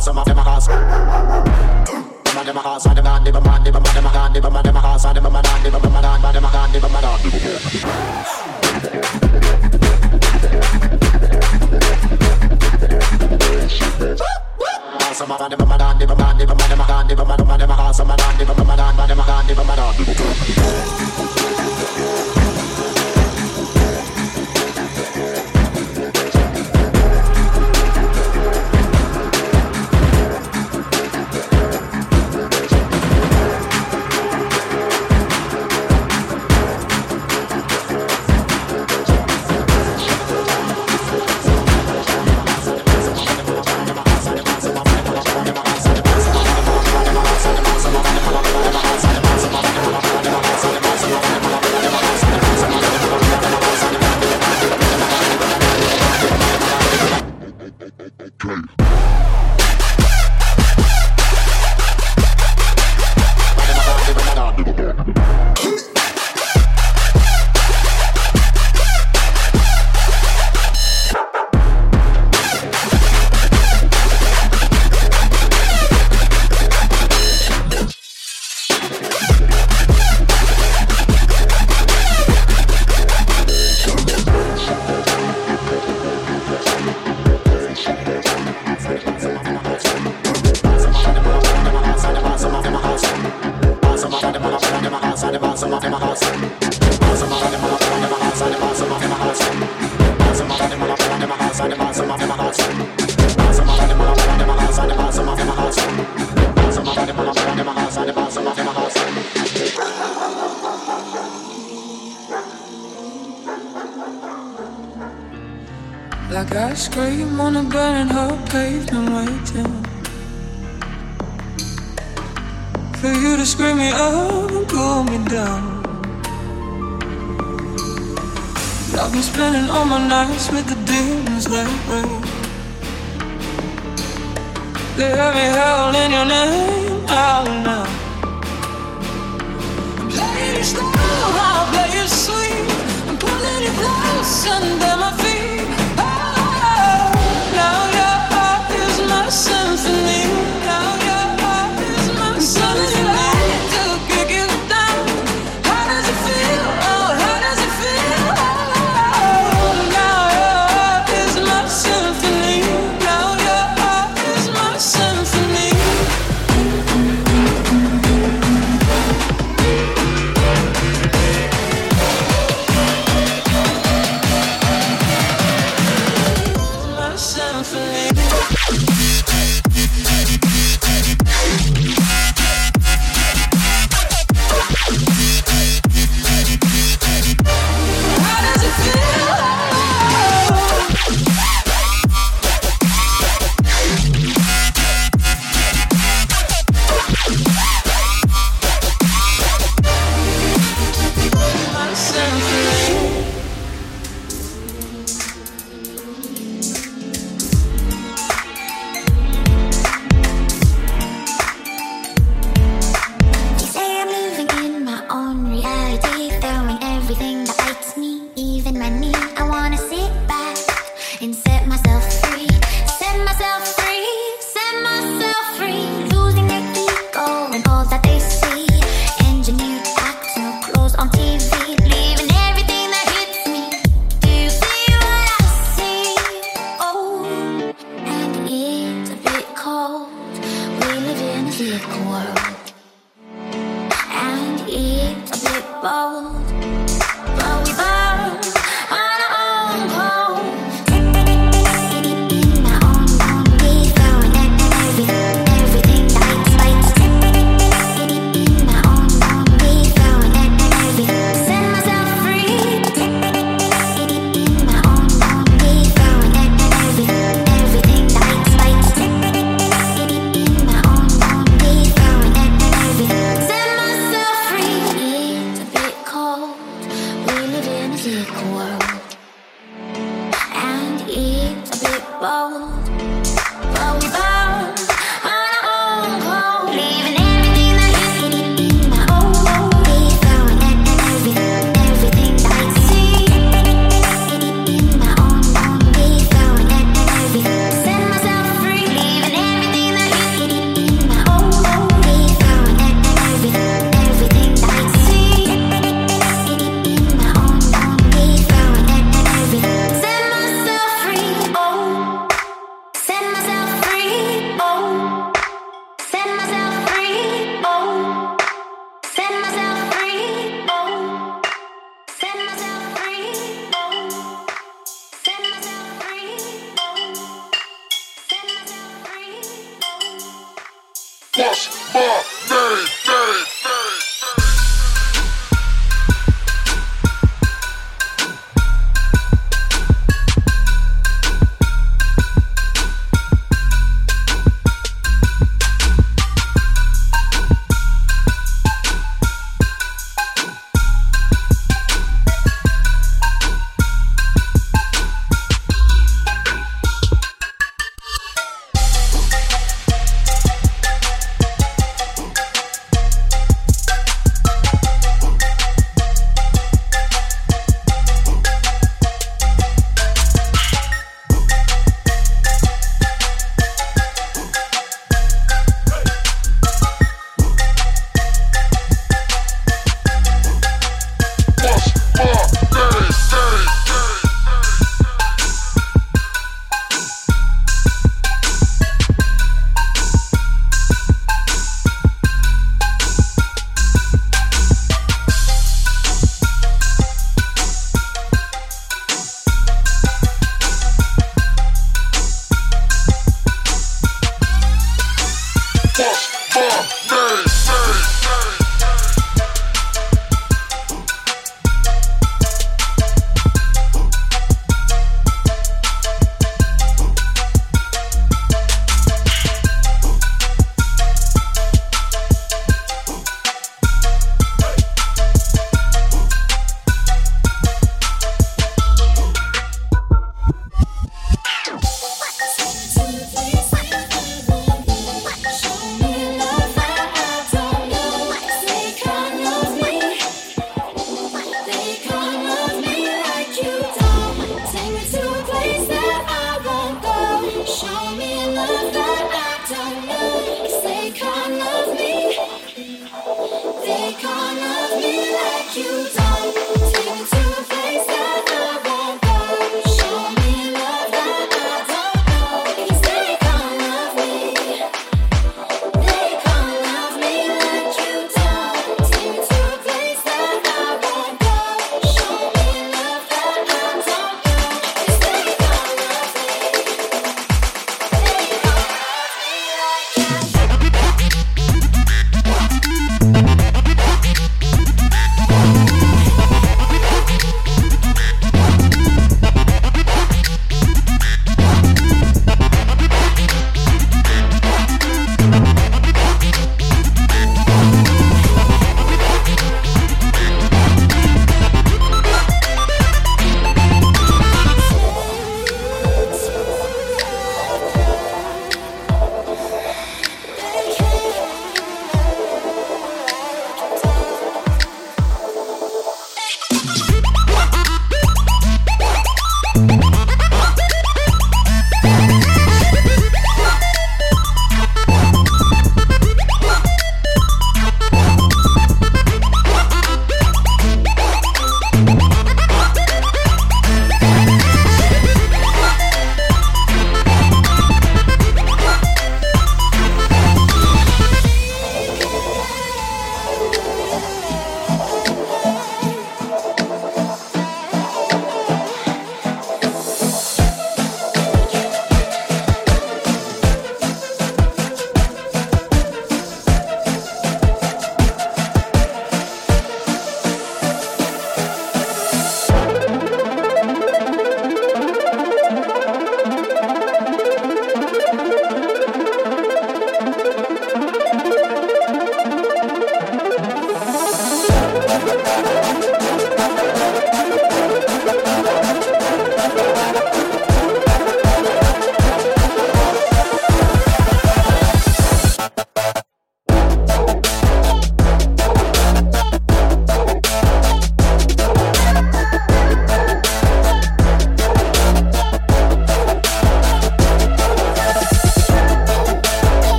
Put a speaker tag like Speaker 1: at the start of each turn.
Speaker 1: some of them